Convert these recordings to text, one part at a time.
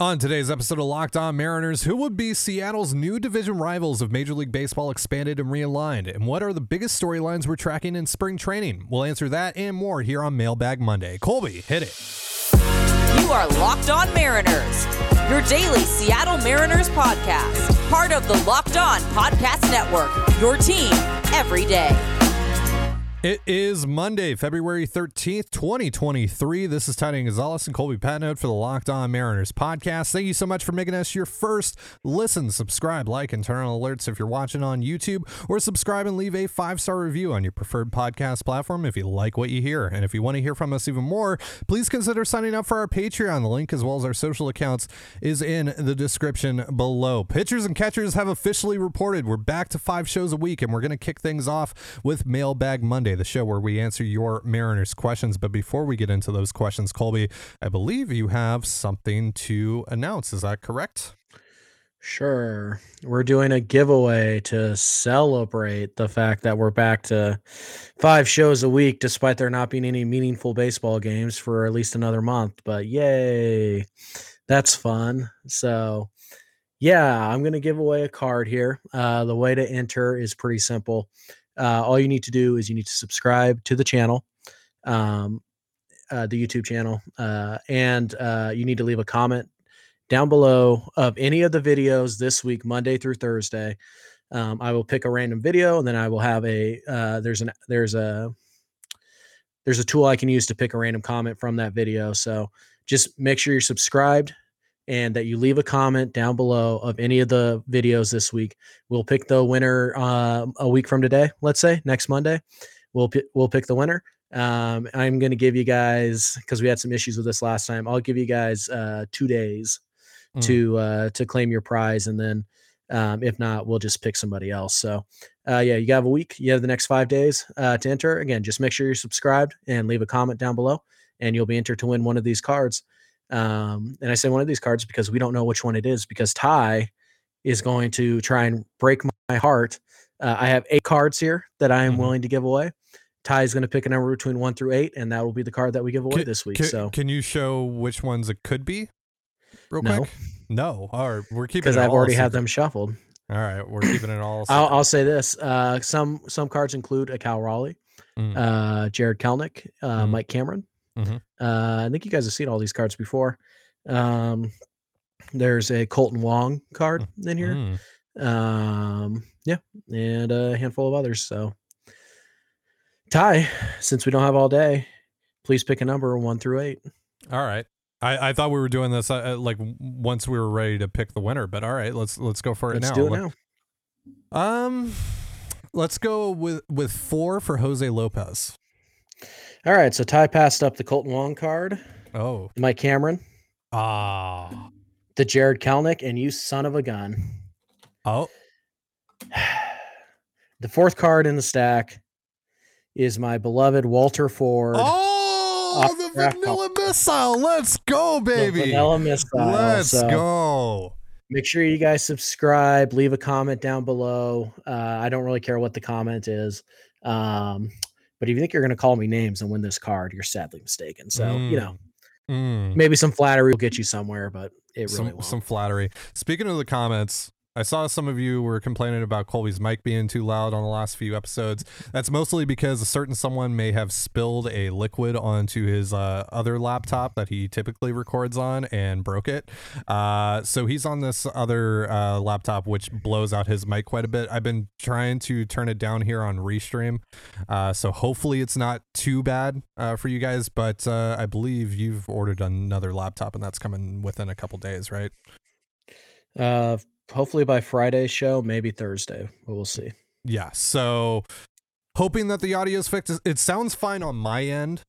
On today's episode of Locked On Mariners, who would be Seattle's new division rivals if Major League Baseball expanded and realigned? And what are the biggest storylines we're tracking in spring training? We'll answer that and more here on Mailbag Monday. Colby, hit it. You are Locked On Mariners, your daily Seattle Mariners podcast, part of the Locked On Podcast Network, your team every day. It is Monday, February 13th, 2023. This is Ty Gonzalez and Colby Patnode for the Locked On Mariners podcast. Thank you so much for making us your first listen. Subscribe, like, and turn on alerts if you're watching on YouTube, or subscribe and leave a five star review on your preferred podcast platform if you like what you hear. And if you want to hear from us even more, please consider signing up for our Patreon. The link, as well as our social accounts, is in the description below. Pitchers and catchers have officially reported we're back to five shows a week, and we're going to kick things off with Mailbag Monday the show where we answer your Mariners questions. But before we get into those questions, Colby, I believe you have something to announce. Is that correct? Sure. We're doing a giveaway to celebrate the fact that we're back to five shows a week, despite there not being any meaningful baseball games for at least another month. But yay, that's fun. So, yeah, I'm going to give away a card here. Uh, the way to enter is pretty simple uh, all you need to do is you need to subscribe to the channel, um, uh, the YouTube channel, uh, and uh, you need to leave a comment down below of any of the videos this week, Monday through Thursday. Um, I will pick a random video, and then I will have a uh, there's an there's a there's a tool I can use to pick a random comment from that video. So just make sure you're subscribed and that you leave a comment down below of any of the videos this week. We'll pick the winner uh, a week from today, let's say next Monday. We'll p- we'll pick the winner. Um, I'm going to give you guys because we had some issues with this last time. I'll give you guys uh, two days mm. to uh, to claim your prize, and then um, if not, we'll just pick somebody else. So uh, yeah, you have a week. You have the next five days uh, to enter. Again, just make sure you're subscribed and leave a comment down below, and you'll be entered to win one of these cards. Um, and I say one of these cards because we don't know which one it is because Ty is going to try and break my heart. Uh, I have eight cards here that I am mm-hmm. willing to give away. Ty is going to pick a number between one through eight, and that will be the card that we give away can, this week. Can, so, can you show which ones it could be, real no. quick? No. All right, we're keeping because I've already had them shuffled. All right, we're keeping it all. I'll, I'll, say this: uh, some some cards include a Cal Raleigh, mm. uh, Jarred Kelenic, uh, mm. Mike Cameron, Mm-hmm. Uh, I think you guys have seen all these cards before. Um, there's a Kolten Wong card mm, in here. Mm. Um, yeah, and a handful of others. So, Ty, since we don't have all day, please pick a number one through eight. All right. I, I thought we were doing this uh, uh like once we were ready to pick the winner, but all right, let's let's go for it let's now. Do it now. Um, let's go with with four for Jose Lopez. All right, so Ty passed up the Kolten Wong card. Oh, Mike Cameron. Ah, the Jarred Kelenic, and you son of a gun. Oh, the fourth card in the stack is my beloved Walter Ford. Oh, the vanilla missile! Let's go, baby! The vanilla missile. Let's so go. Make sure you guys subscribe. Leave a comment down below. Uh, I don't really care what the comment is. Um, but if you think you're going to call me names and win this card, you're sadly mistaken. So, mm. you know, mm. maybe some flattery will get you somewhere, but it really some, won't. Some flattery. Speaking of the comments, I saw some of you were complaining about Colby's mic being too loud on the last few episodes. That's mostly because a certain someone may have spilled a liquid onto his uh, other laptop that he typically records on and broke it. Uh, so he's on this other uh, laptop, which blows out his mic quite a bit. I've been trying to turn it down here on Restream. Uh, so hopefully it's not too bad uh, for you guys. But uh, I believe you've ordered another laptop and that's coming within a couple days, right? Uh, hopefully by Friday's show, maybe Thursday. But we'll see. Yeah. So hoping that the audio is fixed. It sounds fine on my end.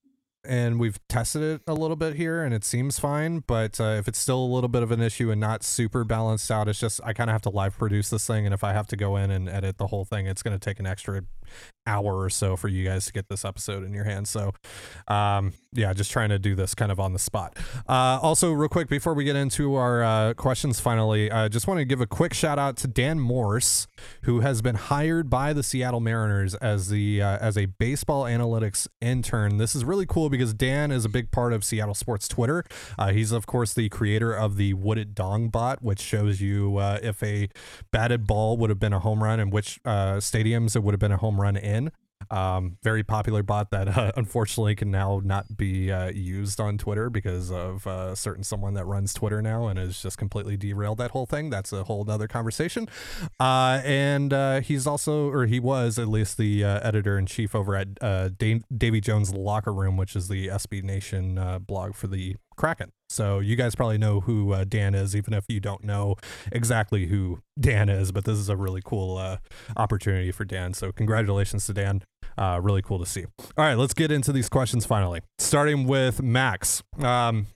And we've tested it a little bit here and it seems fine. But uh, if it's still a little bit of an issue and not super balanced out, it's just I kind of have to live produce this thing. And if I have to go in and edit the whole thing, it's going to take an extra hour or so for you guys to get this episode in your hands. So, um, yeah, just trying to do this kind of on the spot. Uh, also, real quick before we get into our uh, questions, finally, I just want to give a quick shout out to Dan Morse, who has been hired by the Seattle Mariners as the uh, as a baseball analytics intern. This is really cool because Dan is a big part of Seattle sports Twitter. Uh, he's of course the creator of the Would It Dong bot, which shows you uh, if a batted ball would have been a home run and which uh, stadiums it would have been a home run in. Um, very popular bot that uh, unfortunately can now not be uh, used on Twitter because of uh, certain someone that runs Twitter now and has just completely derailed that whole thing. That's a whole other conversation. Uh, and uh, he's also, or he was at least the uh, editor in chief over at Davy Jones Locker Room, which is the SB Nation blog for the Kraken. So you guys probably know who uh, Dan is, even if you don't know exactly who Dan is. But this is a really cool uh, opportunity for Dan. So congratulations to Dan. Uh, really cool to see. All right, let's get into these questions finally. Starting with Max. Um,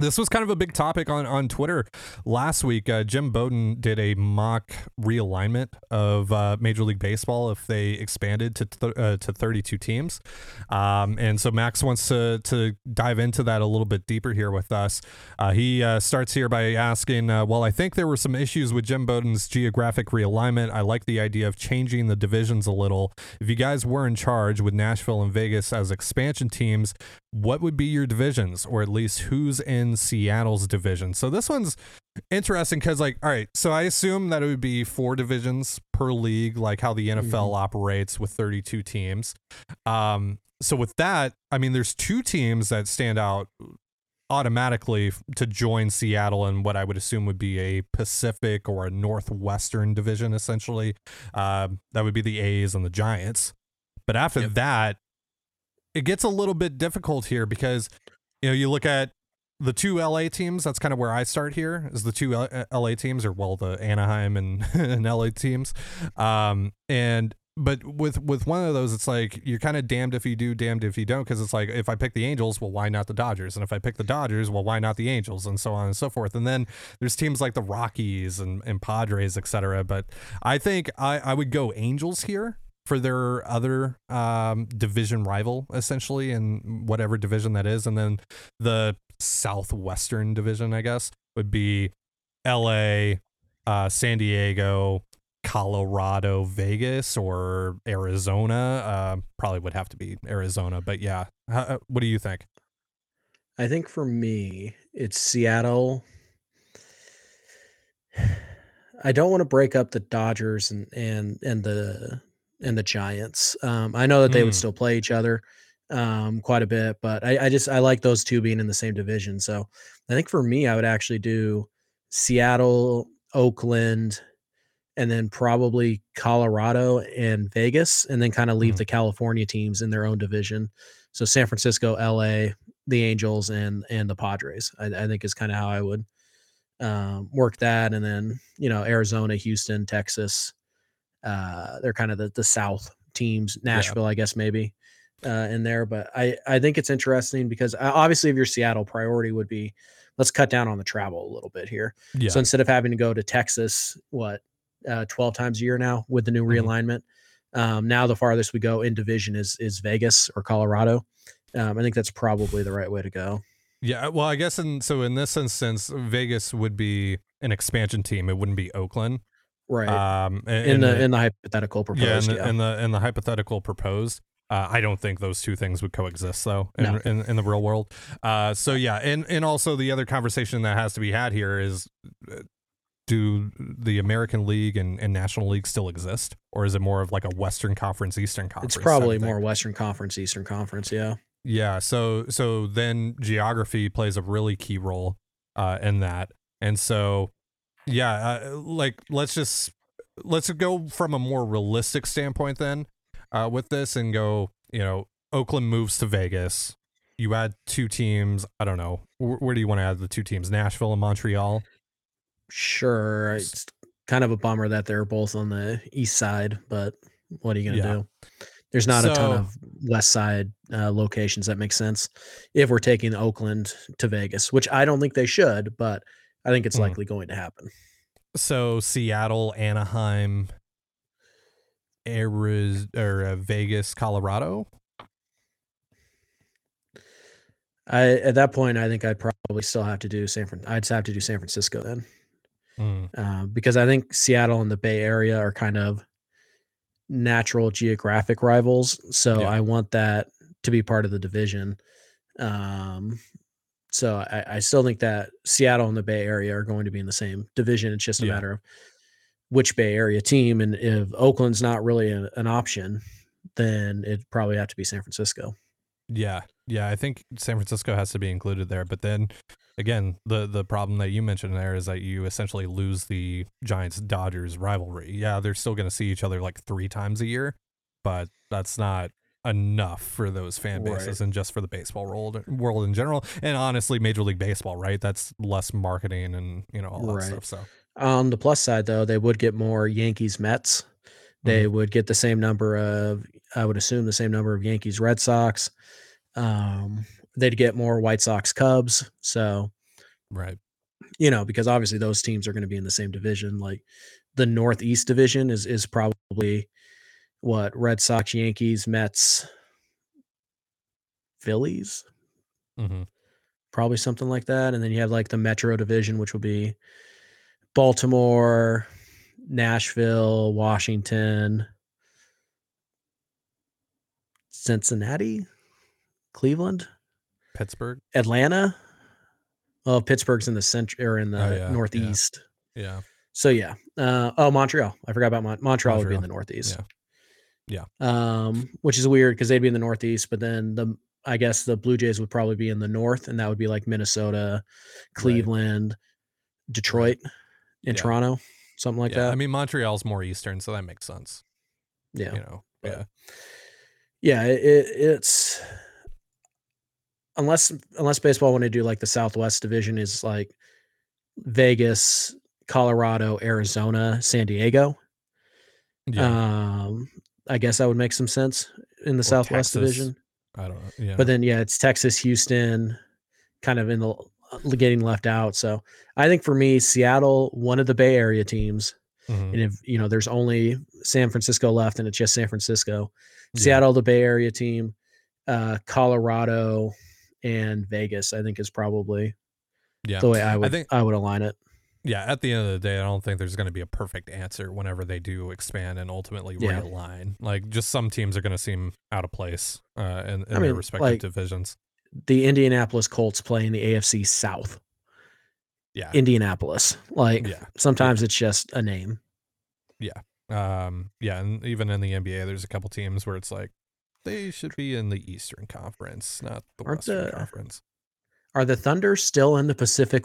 this was kind of a big topic on, on Twitter last week. Uh, Jim Bowden did a mock realignment of uh, Major League Baseball if they expanded to th- uh, to 32 teams, um, and so Max wants to to dive into that a little bit deeper here with us. Uh, he uh, starts here by asking, uh, "Well, I think there were some issues with Jim Bowden's geographic realignment. I like the idea of changing the divisions a little. If you guys were in charge with Nashville and Vegas as expansion teams, what would be your divisions, or at least who's in Seattle's division. So this one's interesting because, like, all right, so I assume that it would be four divisions per league, like how the NFL mm-hmm. operates with 32 teams. Um, so with that, I mean, there's two teams that stand out automatically to join Seattle in what I would assume would be a Pacific or a Northwestern division, essentially. Uh, that would be the A's and the Giants. But after yep. that, it gets a little bit difficult here because you know you look at the two LA teams. That's kind of where I start here. Is the two LA teams, or well, the Anaheim and, and LA teams, um, and but with with one of those, it's like you're kind of damned if you do, damned if you don't, because it's like if I pick the Angels, well, why not the Dodgers? And if I pick the Dodgers, well, why not the Angels? And so on and so forth. And then there's teams like the Rockies and, and Padres, etc. But I think I, I would go Angels here for their other um, division rival, essentially, in whatever division that is. And then the Southwestern division, I guess, would be LA, uh, San Diego, Colorado, Vegas, or Arizona. Uh, probably would have to be Arizona, but yeah. How, uh, what do you think? I think for me, it's Seattle. I don't want to break up the Dodgers and and and the and the Giants. Um, I know that they mm. would still play each other um, quite a bit, but I, I, just I like those two being in the same division. So I think for me, I would actually do Seattle, Oakland, and then probably Colorado and Vegas, and then kind of leave mm. the California teams in their own division. So San Francisco, LA, the Angels, and and the Padres. I, I think is kind of how I would um, work that, and then you know Arizona, Houston, Texas, uh, they're kind of the, the South teams, Nashville, yeah. I guess maybe uh, in there. But I, I think it's interesting because uh, obviously, if your Seattle priority would be let's cut down on the travel a little bit here. Yeah. So instead of having to go to Texas, what, uh, 12 times a year now with the new mm-hmm. realignment, um, now the farthest we go in division is is Vegas or Colorado. Um, I think that's probably the right way to go. Yeah, well, I guess in so in this instance, Vegas would be an expansion team. It wouldn't be Oakland right? Um, in, in the, the, in the hypothetical proposed, yeah, in the, yeah. in the in the hypothetical proposed. Uh, I don't think those two things would coexist though in, no. in, in, the real world. Uh, so yeah, and and also the other conversation that has to be had here is, uh, do the American League and, and National League still exist, or is it more of like a Western Conference, Eastern Conference? It's probably more Western Conference, Eastern Conference. Yeah. Yeah. So so then geography plays a really key role uh, in that, and so yeah, uh, like let's just let's go from a more realistic standpoint then uh, with this and go. You know, Oakland moves to Vegas. You add two teams. I don't know where, where do you want to add the two teams? Nashville and Montreal. Sure, it's kind of a bummer that they're both on the east side, but what are you gonna yeah. do? There's not so, a ton of west side uh, locations that make sense if we're taking Oakland to Vegas, which I don't think they should, but I think it's mm. likely going to happen. So Seattle, Anaheim, Arizona or uh, Vegas, Colorado. I at that point, I think I'd probably still have to do San Fran. I'd have to do San Francisco then, Mm, uh, because I think Seattle and the Bay Area are kind of natural geographic rivals. So Yeah. I want that to be part of the division. Um, so I, I still think that Seattle and the Bay Area are going to be in the same division. It's just a Yeah. matter of which Bay Area team. And if Oakland's not really a- an option, then it'd probably have to be San Francisco. Yeah, yeah, I think San Francisco has to be included there. But then again, the the problem that you mentioned there is that you essentially lose the Giants Dodgers rivalry. Yeah, they're still going to see each other like three times a year, but that's not enough for those fan Right. bases and just for the baseball world world in general. And honestly, Major League Baseball, right? That's less marketing and you know all that Right. stuff. So On the plus side, though, they would get more Yankees Mets. They Mm-hmm. would get the same number of, I would assume, the same number of Yankees Red Sox. Um, they'd get more White Sox Cubs. So, right, you know, because obviously those teams are going to be in the same division. Like the Northeast division is is probably what Red Sox, Yankees, Mets, Phillies, hmm probably something like that. And then you have like the Metro division, which will be Baltimore, Nashville, Washington, Cincinnati, Cleveland, Pittsburgh. Atlanta. Oh, Pittsburgh's in the central or in the Oh, yeah, yeah. northeast. Yeah, So yeah. Uh, oh, Montreal. I forgot about Mon- Montreal. Would be in the northeast. Yeah. Um, which is weird because they'd be in the northeast, but then the I guess the Blue Jays would probably be in the north, and that would be like Minnesota, Cleveland, Detroit, and Yeah. Toronto, something like yeah. that. I mean, Montreal's more eastern, so that makes sense. yeah. You know, But- yeah. yeah it, it, it's unless unless baseball want to do like the southwest division is like vegas colorado arizona san diego Yeah. um i guess that would make some sense in the southwest Texas. division I don't know. Yeah. but then yeah it's texas houston kind of in the getting left out so i think for me seattle one of the bay area teams Mhm. and if you know there's only san francisco left and it's just san francisco Yeah. Seattle, the Bay Area team, uh, Colorado, and Vegas. I think is probably Yeah. the way I would I, think- I would align it. Yeah. At the end of the day, I don't think there's going to be a perfect answer whenever they do expand and ultimately Yeah. realign. Like, just some teams are going to seem out of place uh, in, in I their respective like- divisions. The Indianapolis Colts play in the AFC South. Yeah. Indianapolis, like yeah. sometimes it's just a name. Yeah. Um, yeah. And even in the NBA, there's a couple teams where it's like, they should be in the Eastern Conference, not the Aren't Western the- Conference. Are the Thunder still in the Pacific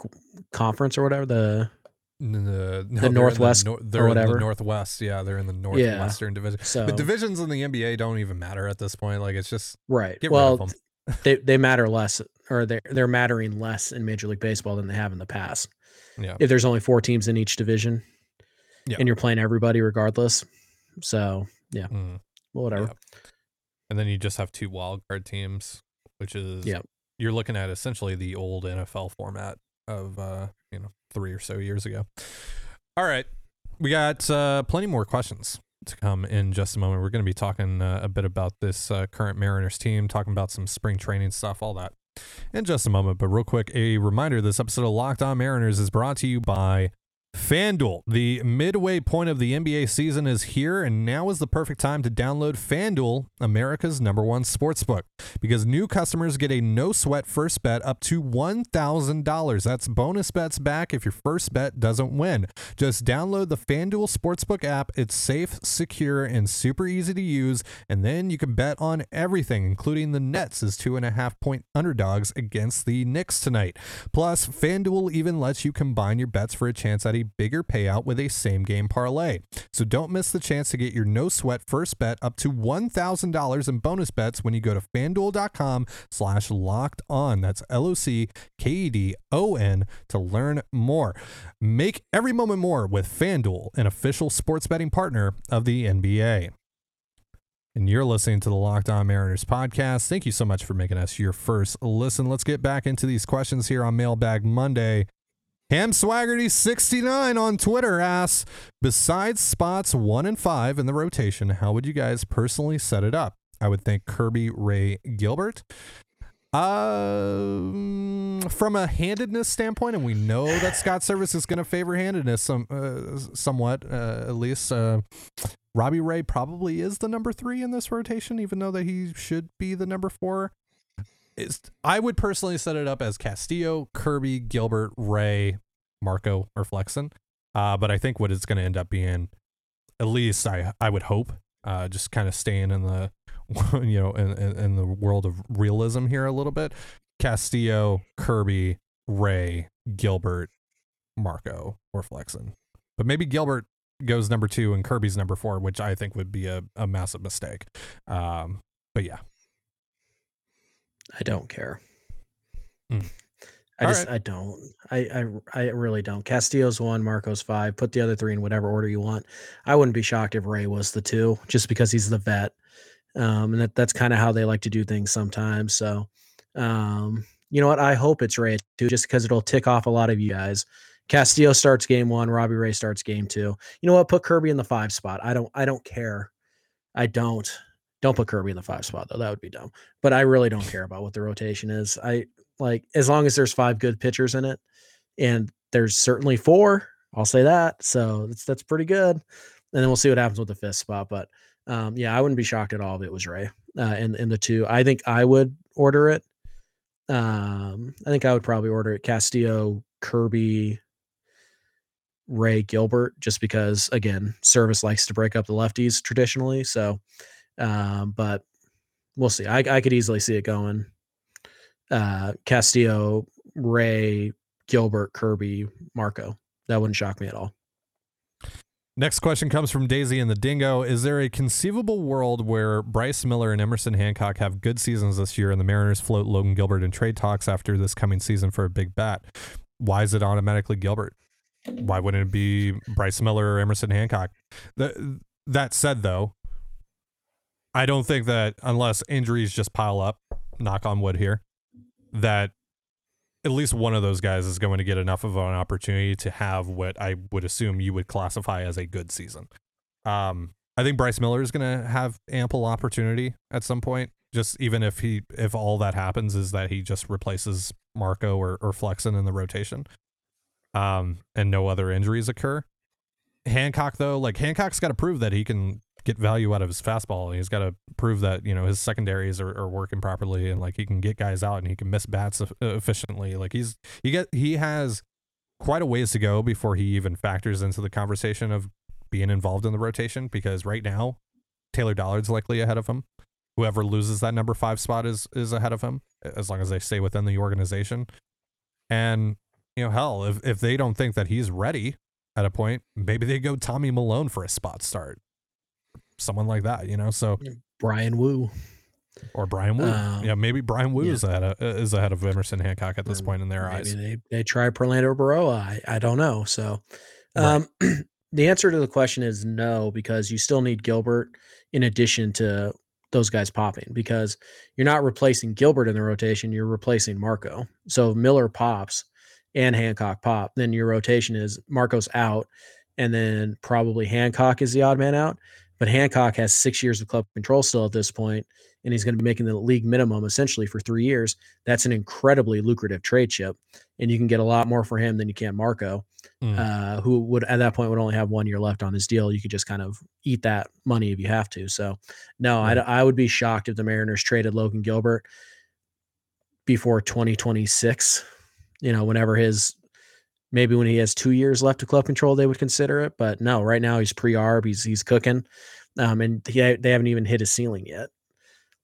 Conference or whatever? The The, no, in Northwest nor- they're in the whatever? Northwest. Yeah, they're in the Northwestern division. so But divisions in the NBA don't even matter at this point. Like it's just right. get well, rid of them. They they matter less, or they're they're mattering less in Major League Baseball than they have in the past. Yeah. If there's only four teams in each division, Yeah. and you're playing everybody regardless, so yeah, Mm. well, whatever. Yeah. And then you just have two wild card teams, which is Yep. you're looking at essentially the old NFL format of uh, you know, three or so years ago. All right. We got uh plenty more questions to come in just a moment. We're going to be talking uh, a bit about this uh, current Mariners team, talking about some spring training stuff, all that in just a moment. But real quick, a reminder this episode of Locked On Mariners is brought to you by FanDuel. The midway point of the NBA season is here, and now is the perfect time to download FanDuel, America's number one sportsbook, because new customers get a no sweat first bet up to $1,000. That's bonus bets back if your first bet doesn't win. Just download the FanDuel Sportsbook app. It's safe, secure, and super easy to use, and then you can bet on everything, including the Nets as two and a half point underdogs against the Knicks tonight. Plus, FanDuel even lets you combine your bets for a chance at a bigger payout with a same game parlay. So don't miss the chance to get your no sweat first bet up to $1,000 in bonus bets when you go to fanduel.com slash locked on. That's L O C K E D O N to learn more. Make every moment more with FanDuel, an official sports betting partner of the NBA. And you're listening to the Locked On Mariners podcast. Thank you so much for making us your first listen. Let's get back into these questions here on Mailbag Monday. Ham Swaggerty 69 on Twitter asks, besides spots one and five in the rotation, how would you guys personally set it up? I would think Kirby, Ray, Gilbert. Um, from a handedness standpoint, and we know that Scott Servais is going to favor handedness some, uh, somewhat, uh, at least. Uh, Robbie Ray probably is the number three in this rotation, even though that he should be the number four. I would personally set it up as Castillo, Kirby, Gilbert, Ray, Marco, or Flexen. Uh, but I think what it's going to end up being, at least I I would hope, uh, just kind of staying in the you know in, in, in the world of realism here a little bit. Castillo, Kirby, Ray, Gilbert, Marco, or Flexen. But maybe Gilbert goes number two and Kirby's number four, which I think would be a, a massive mistake. Um, but yeah, I don't care. Mm. I All just right. I don't. I, I I really don't. Castillo's one, Marco's five. Put the other three in whatever order you want. I wouldn't be shocked if Ray was the two, just because he's the vet. Um, and that, that's kind of how they like to do things sometimes. So, um, you know what? I hope it's Ray too, just because it'll tick off a lot of you guys. Castillo starts game one, Robbie Ray starts game two. You know what? Put Kirby in the five spot. I don't I don't care. I don't. Don't put Kirby in the five spot though. That would be dumb. But I really don't care about what the rotation is. I like as long as there's five good pitchers in it, and there's certainly four. I'll say that. So that's that's pretty good. And then we'll see what happens with the fifth spot. But um, yeah, I wouldn't be shocked at all if it was Ray uh, in in the two. I think I would order it. Um, I think I would probably order it Castillo, Kirby, Ray Gilbert, just because again, Servais likes to break up the lefties traditionally. So, um, but we'll see. I, I could easily see it going. Uh, Castillo, Ray, Gilbert, Kirby, Marco. That wouldn't shock me at all. Next question comes from Daisy and the Dingo. Is there a conceivable world where Bryce Miller and Emerson Hancock have good seasons this year and the Mariners float Logan Gilbert in trade talks after this coming season for a big bat? Why is it automatically Gilbert? Why wouldn't it be Bryce Miller or Emerson Hancock? The, that said, though, I don't think that unless injuries just pile up, knock on wood here, that at least one of those guys is going to get enough of an opportunity to have what I would assume you would classify as a good season. Um, I think Bryce Miller is going to have ample opportunity at some point. Just even if he, if all that happens is that he just replaces Marco or, or Flexen in the rotation, um, and no other injuries occur. Hancock though, like Hancock's got to prove that he can get value out of his fastball. He's got to prove that you know his secondaries are, are working properly and like he can get guys out and he can miss bats efficiently. Like he's he get he has quite a ways to go before he even factors into the conversation of being involved in the rotation because right now Taylor Dollard's likely ahead of him. Whoever loses that number five spot is is ahead of him as long as they stay within the organization. And you know, hell, if if they don't think that he's ready at a point, maybe they go Tommy Milone for a spot start. Someone like that, you know. So Bryan Woo. or Bryan Woo. Um, yeah, maybe Bryan Woo yeah. is ahead of is ahead of Emerson Hancock at this Or point in their eyes. they they try Prelander Berroa. I, I don't know. So Right. um the answer to the question is no, because you still need Gilbert in addition to those guys popping because you're not replacing Gilbert in the rotation, you're replacing Marco. So if Miller pops and Hancock pop, then your rotation is Marco's out, and then probably Hancock is the odd man out. But Hancock has six years of club control still at this point, and he's going to be making the league minimum essentially for three years. That's an incredibly lucrative trade chip, and you can get a lot more for him than you can Marco, Mm. uh, who would at that point would only have one year left on his deal. You could just kind of eat that money if you have to. So, no. I, I would be shocked if the Mariners traded Logan Gilbert before 2026. You know, whenever his maybe when he has two years left of club control, they would consider it. But no, right now he's pre-arb, he's he's cooking, um, and he, they haven't even hit his ceiling yet.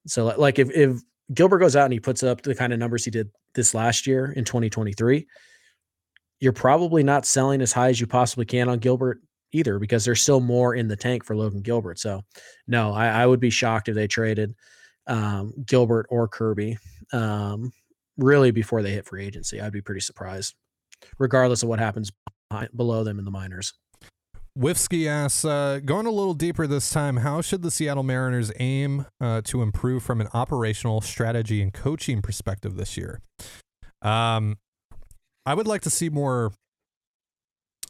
So like if if Gilbert goes out and he puts up the kind of numbers he did this last year in 2023, you're probably not selling as high as you possibly can on Gilbert either because there's still more in the tank for Logan Gilbert. So no, I, I would be shocked if they traded um, Gilbert or Kirby um, really before they hit free agency. I'd be pretty surprised, regardless of what happens below them in the minors. Wifsky asks, uh, going a little deeper this time, how should the Seattle Mariners aim uh, to improve from an operational strategy and coaching perspective this year? Um, I would like to see more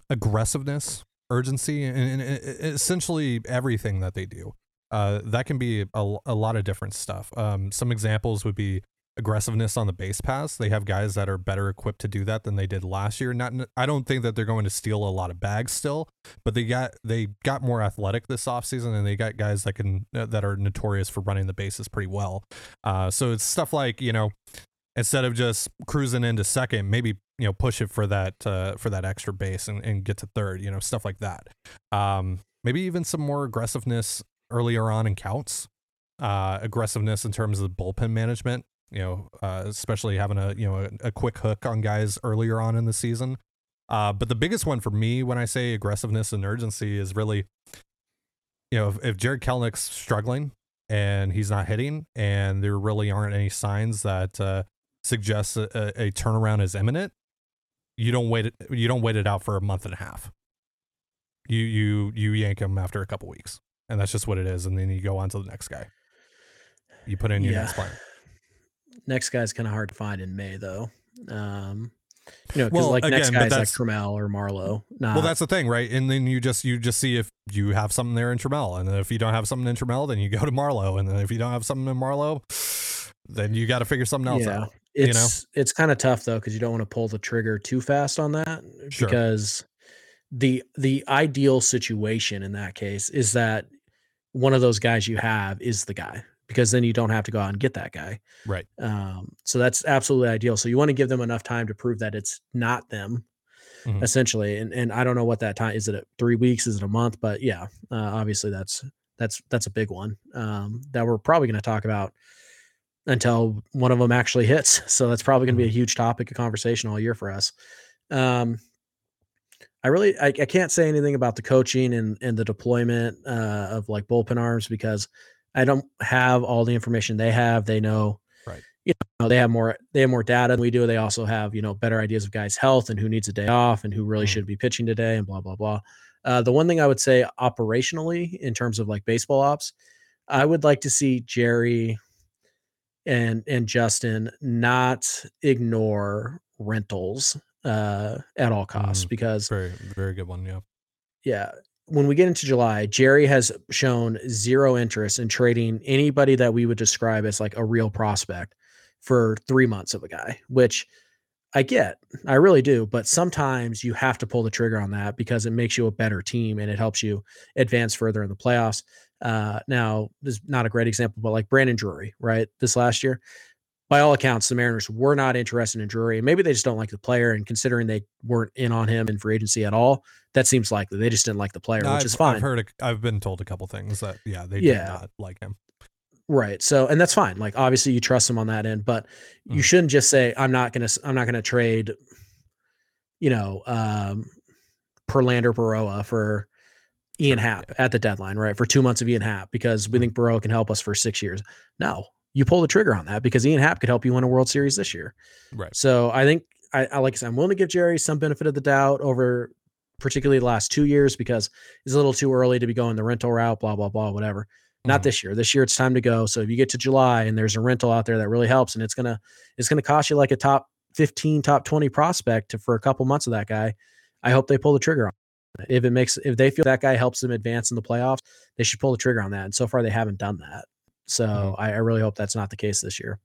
aggressiveness, urgency, and, and essentially everything that they do. Uh, that can be a, a lot of different stuff. Um, some examples would be aggressiveness on the base pass. They have guys that are better equipped to do that than they did last year. Not, I don't think that they're going to steal a lot of bags still, but they got they got more athletic this offseason and they got guys that can uh, that are notorious for running the bases pretty well. Uh, so it's stuff like you know instead of just cruising into second, maybe you know push it for that uh, for that extra base and, and get to third. You know stuff like that. Um, maybe even some more aggressiveness earlier on in counts. Uh, aggressiveness in terms of bullpen management you know, uh, especially having a you know a, a, quick hook on guys earlier on in the season. Uh, but the biggest one for me when I say aggressiveness and urgency is really, you know, if, if Jarred Kelenic's struggling and he's not hitting, and there really aren't any signs that uh, suggest a, a, turnaround is imminent, you don't wait it. You don't wait it out for a month and a half. You you you yank him after a couple weeks, and that's just what it is. And then you go on to the next guy. You put in your yeah. next player next guy's kind of hard to find in May though. Um, you know, because well, like again, next guy's like Trammell or Marlowe. Not, well, that's the thing, right? And then you just you just see if you have something there in Trammell, and if you don't have something in Trammell, then you go to Marlowe, and then if you don't have something in Marlowe, then you got to figure something else yeah. out. It's you know? it's kind of tough though because you don't want to pull the trigger too fast on that sure. because the the ideal situation in that case is that one of those guys you have is the guy because then you don't have to go out and get that guy. Right. Um, so that's absolutely ideal. So you want to give them enough time to prove that it's not them, mm-hmm. essentially. And and I don't know what that time is. It a, three weeks? Is it a month? But yeah, uh, obviously that's that's that's a big one um, that we're probably going to talk about until one of them actually hits. So that's probably going to be a mm-hmm. huge topic of conversation all year for us. Um, I really I, I, can't say anything about the coaching and and the deployment uh, of like bullpen arms because I don't have all the information they have. They know, right? You know, they have more. They have more data than we do. They also have you know better ideas of guys' health and who needs a day off and who really mm-hmm. should be pitching today and blah blah blah. Uh, the one thing I would say operationally in terms of like baseball ops, I would like to see Jerry and and Justin not ignore rentals uh, at all costs mm, because very very good one. Yeah, yeah when we get into July, Jerry has shown zero interest in trading anybody that we would describe as like a real prospect for three months of a guy, which I get, I really do. But sometimes you have to pull the trigger on that because it makes you a better team and it helps you advance further in the playoffs. Uh, now, this is not a great example, but like Brandon Drury, right? This last year, by all accounts, the Mariners were not interested in Drury. And maybe they just don't like the player. And considering they weren't in on him in free agency at all, that seems likely. They just didn't like the player, no, which I've, is fine. I've heard, a, I've been told a couple things that, yeah, they yeah. did not like him. Right. So, and that's fine. Like, obviously, you trust him on that end, but mm. you shouldn't just say, "I'm not gonna, I'm not gonna trade," you know, um, Prelander Berroa for Ian Happ yeah. at the deadline, right? For two months of Ian Happ because we mm. think Berroa can help us for six years. No, you pull the trigger on that because Ian Happ could help you win a World Series this year. Right. So I think I, I like I said, I'm willing to give Jerry some benefit of the doubt over particularly the last two years because it's a little too early to be going the rental route, blah, blah, blah, whatever. Mm-hmm. Not this year. This year it's time to go. So if you get to July and there's a rental out there that really helps and it's gonna it's gonna cost you like a top 15, top 20 prospect to, for a couple months of that guy, I hope they pull the trigger on it. If it makes if they feel that guy helps them advance in the playoffs, they should pull the trigger on that. And so far they haven't done that. So mm-hmm. I, I really hope that's not the case this year.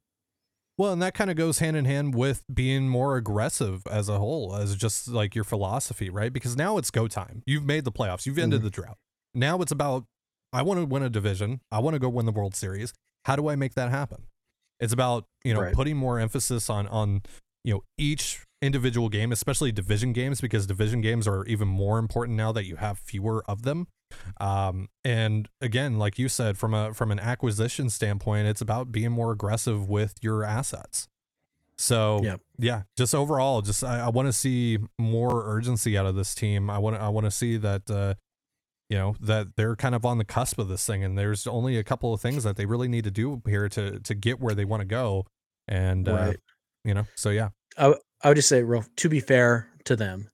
Well, and that kind of goes hand in hand with being more aggressive as a whole, as just like your philosophy, right? Because now it's go time. You've made the playoffs, you've ended mm-hmm. the drought. Now it's about, I want to win a division, I want to go win the World Series. How do I make that happen? It's about, you know, right. putting more emphasis on, on, you know, each individual game, especially division games, because division games are even more important now that you have fewer of them. Um, and again, like you said, from a from an acquisition standpoint, it's about being more aggressive with your assets. So yeah, yeah just overall, just I, I want to see more urgency out of this team. I want I want to see that uh, you know that they're kind of on the cusp of this thing, and there's only a couple of things that they really need to do here to to get where they want to go. And uh, right. uh, you know, so yeah, I, I would just say, real to be fair to them,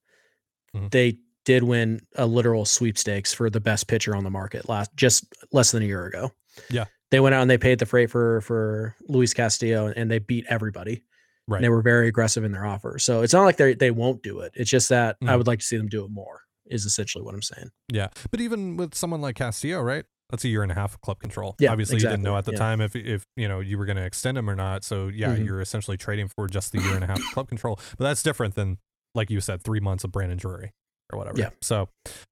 mm-hmm. they did win a literal sweepstakes for the best pitcher on the market last just less than a year ago. Yeah. They went out and they paid the freight for for Luis Castillo and they beat everybody. Right. They were very aggressive in their offer. So it's not like they they won't do it. It's just that I Mhm. would like to see them do it more. Is essentially what I'm saying. Yeah, but even with someone like Castillo, right? That's a year and a half of club control. Yeah, obviously you didn't know at the yeah. time if if you know you were going to extend him or not. So yeah, Mhm. you're essentially trading for just the year and a half of club control. But that's different than like you said, three months of Brandon Drury or whatever. Yeah. So,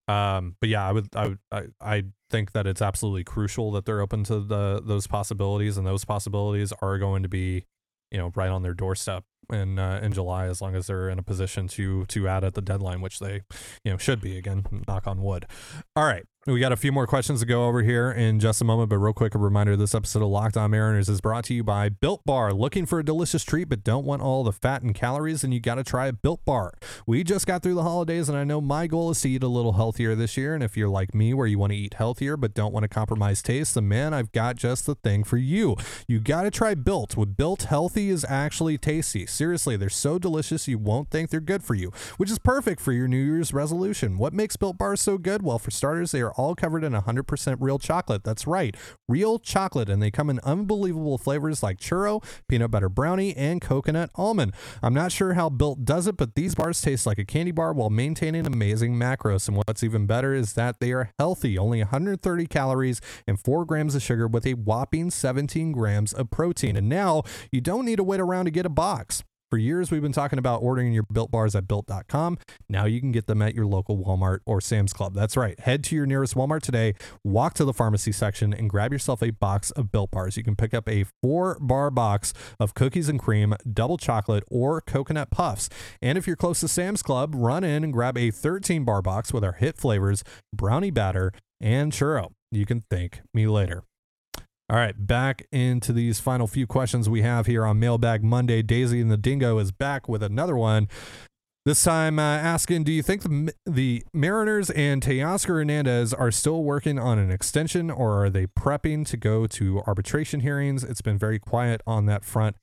um, but yeah, I would I would I, I think that it's absolutely crucial that they're open to the those possibilities, and those possibilities are going to be you know right on their doorstep in uh, in July as long as they're in a position to to add at the deadline, which they you know should be again. Knock on wood. All right. We got a few more questions to go over here in just a moment, but real quick, a reminder this episode of Locked On Mariners is brought to you by Built Bar. Looking for a delicious treat but don't want all the fat and calories, then you got to try a Built Bar. We just got through the holidays, and I know my goal is to eat a little healthier this year. And if you're like me, where you want to eat healthier but don't want to compromise taste, then man, I've got just the thing for you. You got to try Built. With Built, healthy is actually tasty. Seriously, they're so delicious you won't think they're good for you, which is perfect for your New Year's resolution. What makes Built Bars so good? Well, for starters, they are all covered in 100% real chocolate. That's right, real chocolate, and they come in unbelievable flavors like churro, peanut butter brownie, and coconut almond. I'm not sure how Built does it, but these bars taste like a candy bar while maintaining amazing macros. And what's even better is that they are healthy, only 130 calories and 4 grams of sugar with a whopping 17 grams of protein. And now you don't need to wait around to get a box. For years, we've been talking about ordering your built bars at built.com. Now you can get them at your local Walmart or Sam's Club. That's right. Head to your nearest Walmart today, walk to the pharmacy section, and grab yourself a box of built bars. You can pick up a four bar box of cookies and cream, double chocolate, or coconut puffs. And if you're close to Sam's Club, run in and grab a 13 bar box with our hit flavors, brownie batter, and churro. You can thank me later. All right, back into these final few questions we have here on Mailbag Monday. Daisy and the Dingo is back with another one. This time uh, asking, do you think the, the Mariners and Teoscar Hernandez are still working on an extension or are they prepping to go to arbitration hearings? It's been very quiet on that front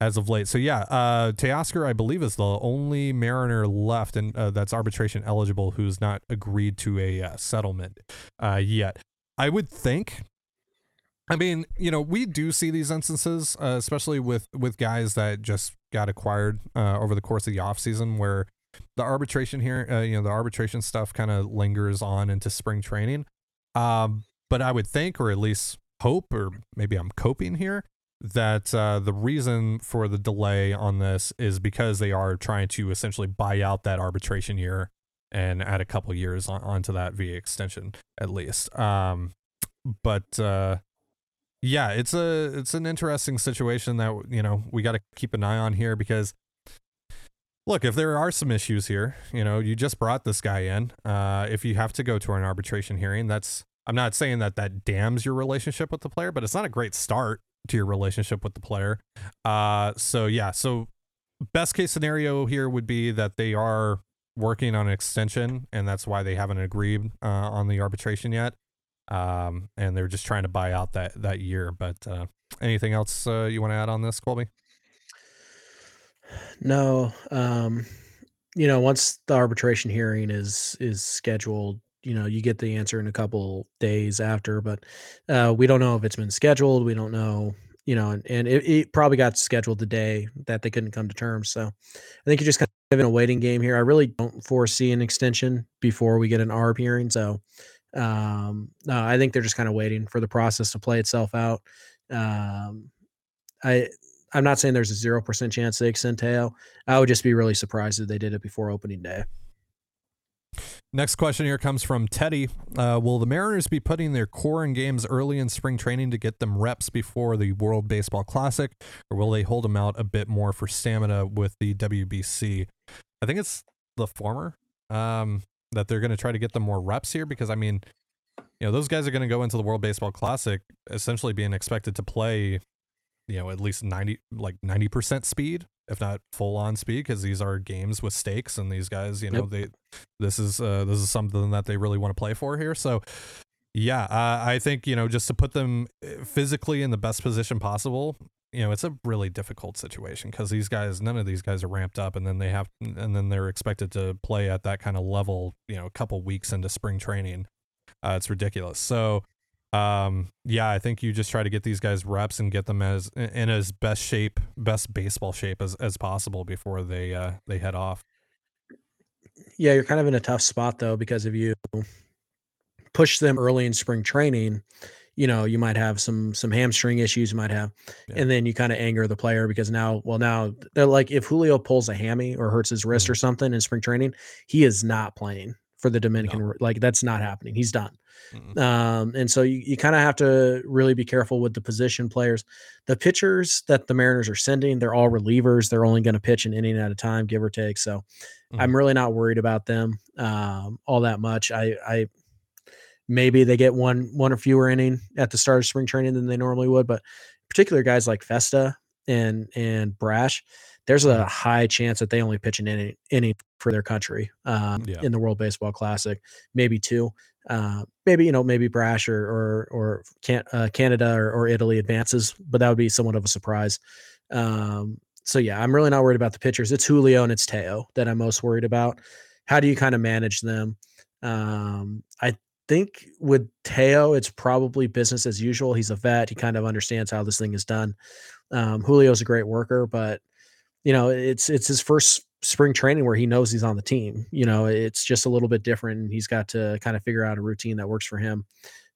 as of late. So yeah, uh, Teoscar, I believe, is the only Mariner left and uh, that's arbitration eligible who's not agreed to a uh, settlement uh, yet. I would think I mean, you know, we do see these instances, uh, especially with with guys that just got acquired uh, over the course of the offseason where the arbitration here, uh, you know, the arbitration stuff kind of lingers on into spring training. Um, but I would think, or at least hope, or maybe I'm coping here, that uh, the reason for the delay on this is because they are trying to essentially buy out that arbitration year and add a couple years on, onto that via extension, at least. Um, but uh, yeah, it's a it's an interesting situation that you know we got to keep an eye on here because look, if there are some issues here, you know, you just brought this guy in. Uh, if you have to go to an arbitration hearing, that's I'm not saying that that damns your relationship with the player, but it's not a great start to your relationship with the player. Uh, so yeah, so best case scenario here would be that they are working on an extension, and that's why they haven't agreed uh, on the arbitration yet um, and they're just trying to buy out that that year. But uh, anything else uh, you want to add on this, Colby? No, um, you know, once the arbitration hearing is is scheduled, you know, you get the answer in a couple days after, but uh, we don't know if it's been scheduled. We don't know, you know, and, and it, it probably got scheduled the day that they couldn't come to terms. So I think you're just kind of in a waiting game here. I really don't foresee an extension before we get an ARB hearing. So um, no, I think they're just kind of waiting for the process to play itself out. Um, I I'm not saying there's a zero percent chance they extend Teo. I would just be really surprised if they did it before opening day. Next question here comes from Teddy. Uh, will the Mariners be putting their core in games early in spring training to get them reps before the World Baseball Classic, or will they hold them out a bit more for stamina with the WBC? I think it's the former. Um, that they're going to try to get them more reps here because I mean, you know, those guys are going to go into the World Baseball Classic essentially being expected to play, you know, at least 90 like 90% speed, if not full on speed because these are games with stakes and these guys, you know, Yep. they this is uh this is something that they really want to play for here. So yeah, uh, I think, you know, just to put them uh, physically in the best position possible, you know, it's a really difficult situation because these guys, none of these guys are ramped up, and then they have, and then they're expected to play at that kind of level, you know, a couple weeks into spring training. Uh, it's ridiculous. So, um, yeah, I think you just try to get these guys reps and get them as in as best shape, best baseball shape as, as possible before they uh, they head off. Yeah, you're kind of in a tough spot though because if you push them early in spring training, you know, you might have some some hamstring issues, you might have, yeah. and then you kind of anger the player because now, well, now they're like if Julio pulls a hammy or hurts his wrist mm-hmm. or something in spring training, he is not playing for the Dominican. No. Like that's not happening. He's done. Mm-hmm. Um, and so you, you kind of have to really be careful with the position players. The pitchers that the Mariners are sending, they're all relievers. They're only going to pitch an inning at a time, give or take. So mm-hmm. I'm really not worried about them um, all that much. I, I maybe they get one one or fewer inning at the start of spring training than they normally would, but particular guys like Festa and and Brash, there's a mm-hmm. high chance that they only pitch an inning, inning for their country um, yeah. in the World Baseball Classic, maybe two. Uh, maybe you know maybe Brash or or or can, uh, Canada or, or, Italy advances, but that would be somewhat of a surprise. Um, so yeah, I'm really not worried about the pitchers. It's Julio and it's Teo that I'm most worried about. How do you kind of manage them? Um, I think with Teo, it's probably business as usual. He's a vet. He kind of understands how this thing is done. Um, Julio's a great worker, but you know, it's it's his first spring training where he knows he's on the team. You know, it's just a little bit different. And he's got to kind of figure out a routine that works for him.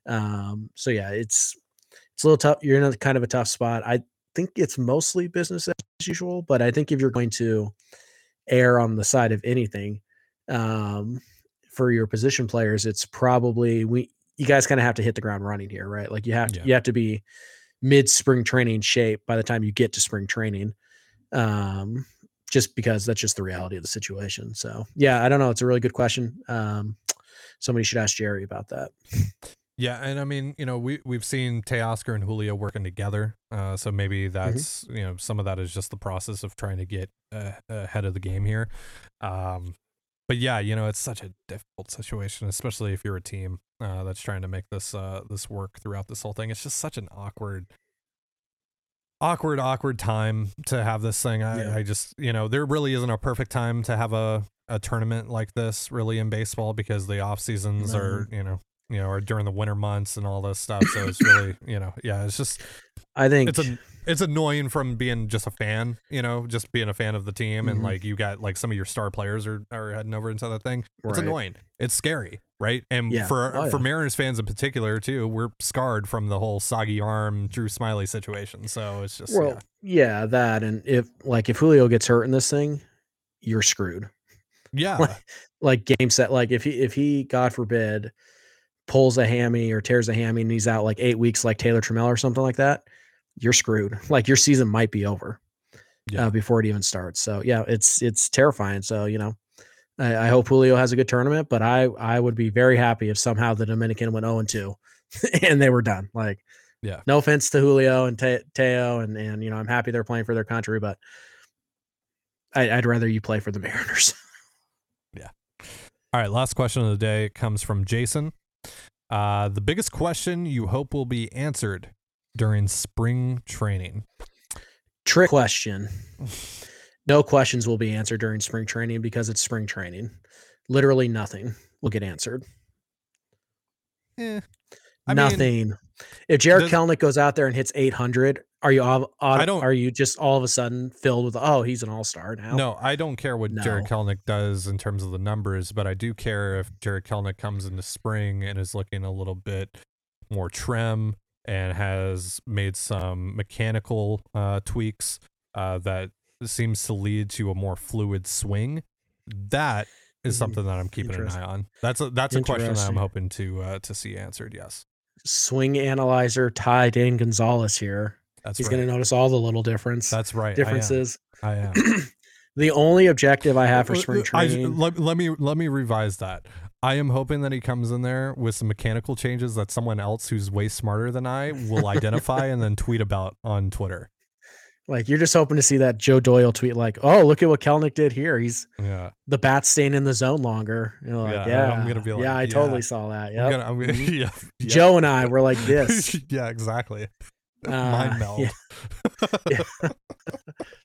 Um, so yeah, it's it's a little tough. You're in a kind of a tough spot. I think it's mostly business as usual, but I think if you're going to err on the side of anything um, for your position players, it's probably we you guys kind of have to hit the ground running here, right? Like you have to yeah. you have to be mid spring training shape by the time you get to spring training. Um, just because that's just the reality of the situation. So yeah, I don't know. It's a really good question. Um, somebody should ask Jerry about that. Yeah, and I mean, you know, we we've seen Teoscar and Julio working together, uh, so maybe mm-hmm. that's mm-hmm. you know some of that is just the process of trying to get uh, ahead of the game here. Um, but yeah, you know, it's such a difficult situation, especially if you're a team uh, that's trying to make this uh, this work throughout this whole thing. It's just such an awkward awkward, awkward time to have this thing. I, yeah. I just, you know, there really isn't a perfect time to have a, a tournament like this really in baseball because the off seasons no. are, you know, you know, or during the winter months and all this stuff. So it's really, you know, yeah, it's just, I think it's a, it's annoying from being just a fan, you know, just being a fan of the team, mm-hmm. and like you got like some of your star players are, are heading over into that thing. It's right. annoying. It's scary, right? And yeah. for oh, for. Mariners fans in particular too, we're scarred from the whole soggy arm Drew Smyly situation. So it's just well, yeah. yeah, that and if like if Julio gets hurt in this thing, you're screwed. Yeah, like, like game set. Like if he if he God forbid pulls a hammy or tears a hammy and he's out like eight weeks, like Taylor Trammell or something like that you're screwed. Like your season might be over yeah. uh, before it even starts. So yeah, it's it's terrifying. So you know, I, I, hope Julio has a good tournament, but I I would be very happy if somehow the Dominican went 0 and 2 and they were done. Like, yeah, no offense to Julio and Te- Teo, and and you know I'm happy they're playing for their country, but I, I'd rather you play for the Mariners. yeah. All right. Last question of the day comes from Jason. Uh, the biggest question you hope will be answered during spring training? Trick question. No questions will be answered during spring training because it's spring training. Literally nothing will get answered. Eh, nothing. Mean, if Jarred the, Kelenic goes out there and hits 800, are you all, I don't, are you just all of a sudden filled with oh he's an all star now? No, I don't care what no. Jarred Kelenic does in terms of the numbers, but I do care if Jarred Kelenic comes in the spring and is looking a little bit more trim, and has made some mechanical uh, tweaks uh, that seems to lead to a more fluid swing. That is mm-hmm. something that I'm keeping an eye on. That's a that's a question that I'm hoping to uh, to see answered. Yes. Swing analyzer Ty Dane Gonzalez here. That's He's right. going to notice all the little difference. That's right. Differences. I am. I am. the only objective I have for spring uh, training. I, let, let me let me revise that. I am hoping that he comes in there with some mechanical changes that someone else who's way smarter than I will identify and then tweet about on Twitter. Like you're just hoping to see that Joe Doyle tweet, like, "Oh, look at what Kelenic did here. He's yeah the bat staying in the zone longer." You're like, yeah, yeah, I'm gonna be like, yeah, I yeah. totally saw that. Yeah, I'm gonna, I'm gonna, yeah, Joe and I were like this. yeah, exactly. Uh, Mind meld. Yeah.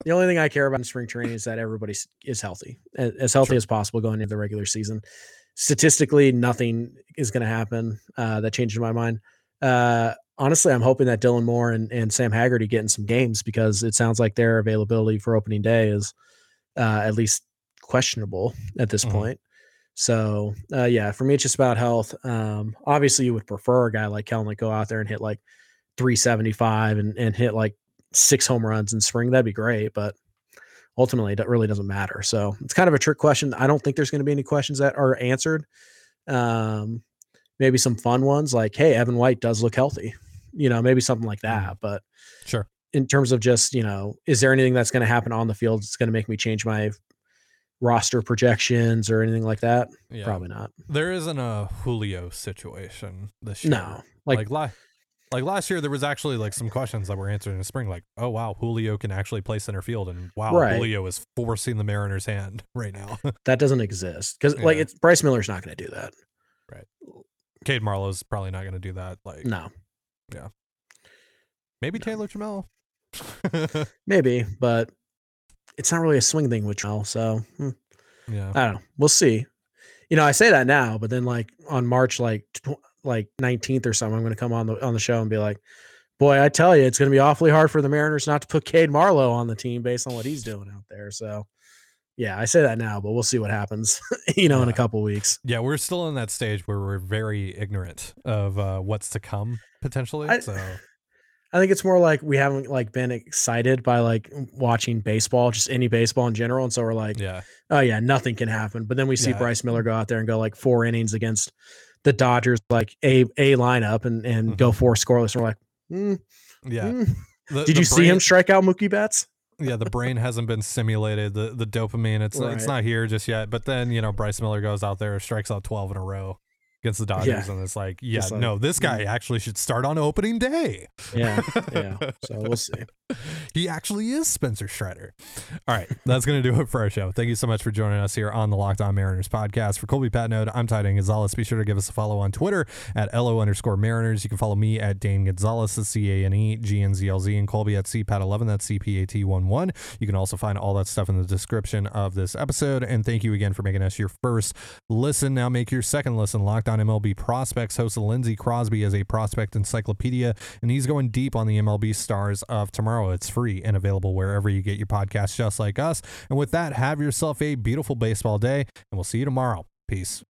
the only thing I care about in spring training is that everybody is healthy, as healthy sure. as possible going into the regular season statistically, nothing is going to happen uh, that changes my mind. Uh, honestly, I'm hoping that Dylan Moore and, and Sam Haggerty get in some games because it sounds like their availability for opening day is uh, at least questionable at this Mhm. point. So uh, yeah, for me, it's just about health. Um, obviously, you would prefer a guy like Kellen to go out there and hit like 375 and, and hit like six home runs in spring. That'd be great, but ultimately, it really doesn't matter. So it's kind of a trick question. I don't think there's going to be any questions that are answered. Um, maybe some fun ones like, hey, Evan White does look healthy. You know, maybe something like that. But Sure. in terms of just, you know, is there anything that's going to happen on the field that's going to make me change my roster projections or anything like that? Yeah. Probably not. There isn't a Julio situation this year. No. Like, Like, like last year, there was actually like some questions that were answered in the spring, like, oh wow, Julio can actually play center field, and wow, Right. Julio is forcing the Mariners' hand right now. that doesn't exist because like it's Bryce Miller's not going to do that. Right. Cade Marlowe's probably not going to do that. Like, No, Yeah. maybe No. Taylor Trammell. maybe, but it's not really a swing thing with Joel. So hmm, yeah, I don't know. We'll see. You know, I say that now, but then like on March like like 19th or something, I'm going to come on the on the show and be like, "Boy, I tell you, it's going to be awfully hard for the Mariners not to put Cade Marlowe on the team based on what he's doing out there." So, yeah, I say that now, but we'll see what happens. you know, in a Yeah. couple weeks. yeah, we're still in that stage where we're very ignorant of uh, what's to come potentially. I- so I think it's more like we haven't like been excited by like watching baseball, just any baseball in general, and so we're like, yeah, oh yeah, nothing can happen. But then we see Yeah. Bryce Miller go out there and go like four innings against the Dodgers, like a a lineup, and and go four scoreless. And we're like, mm, Mm-hmm. yeah. mm. The- did you see him strike out Mookie Betts? yeah, the brain hasn't been simulated. The the dopamine, it's it's not here just yet. But then you know, Bryce Miller goes out there, strikes out twelve in a row against the Dodgers, and it's like, yeah, like, no, this guy actually should start on opening day. Yeah, yeah. So we'll see. he actually is Spencer Strider. All right, that's going to do it for our show. Thank you so much for joining us here on the Locked On Mariners podcast. For Colby Patnode, I'm Titan Gonzalez. Be sure to give us a follow on Twitter at LO underscore Mariners. You can follow me at Dane Gonzalez, C A N E G N Z L Z, and Colby at CPAT11, that's C P A T 1 1. You can also find all that stuff in the description of this episode. And thank you again for making us your first listen. Now make your second listen. Locked On MLB Prospects host Lindsay Crosby as a prospect encyclopedia, and he's going deep on the MLB stars of tomorrow. It's free and available wherever you get your podcasts, just like us. And with that, have yourself a beautiful baseball day, and we'll see you tomorrow. Peace.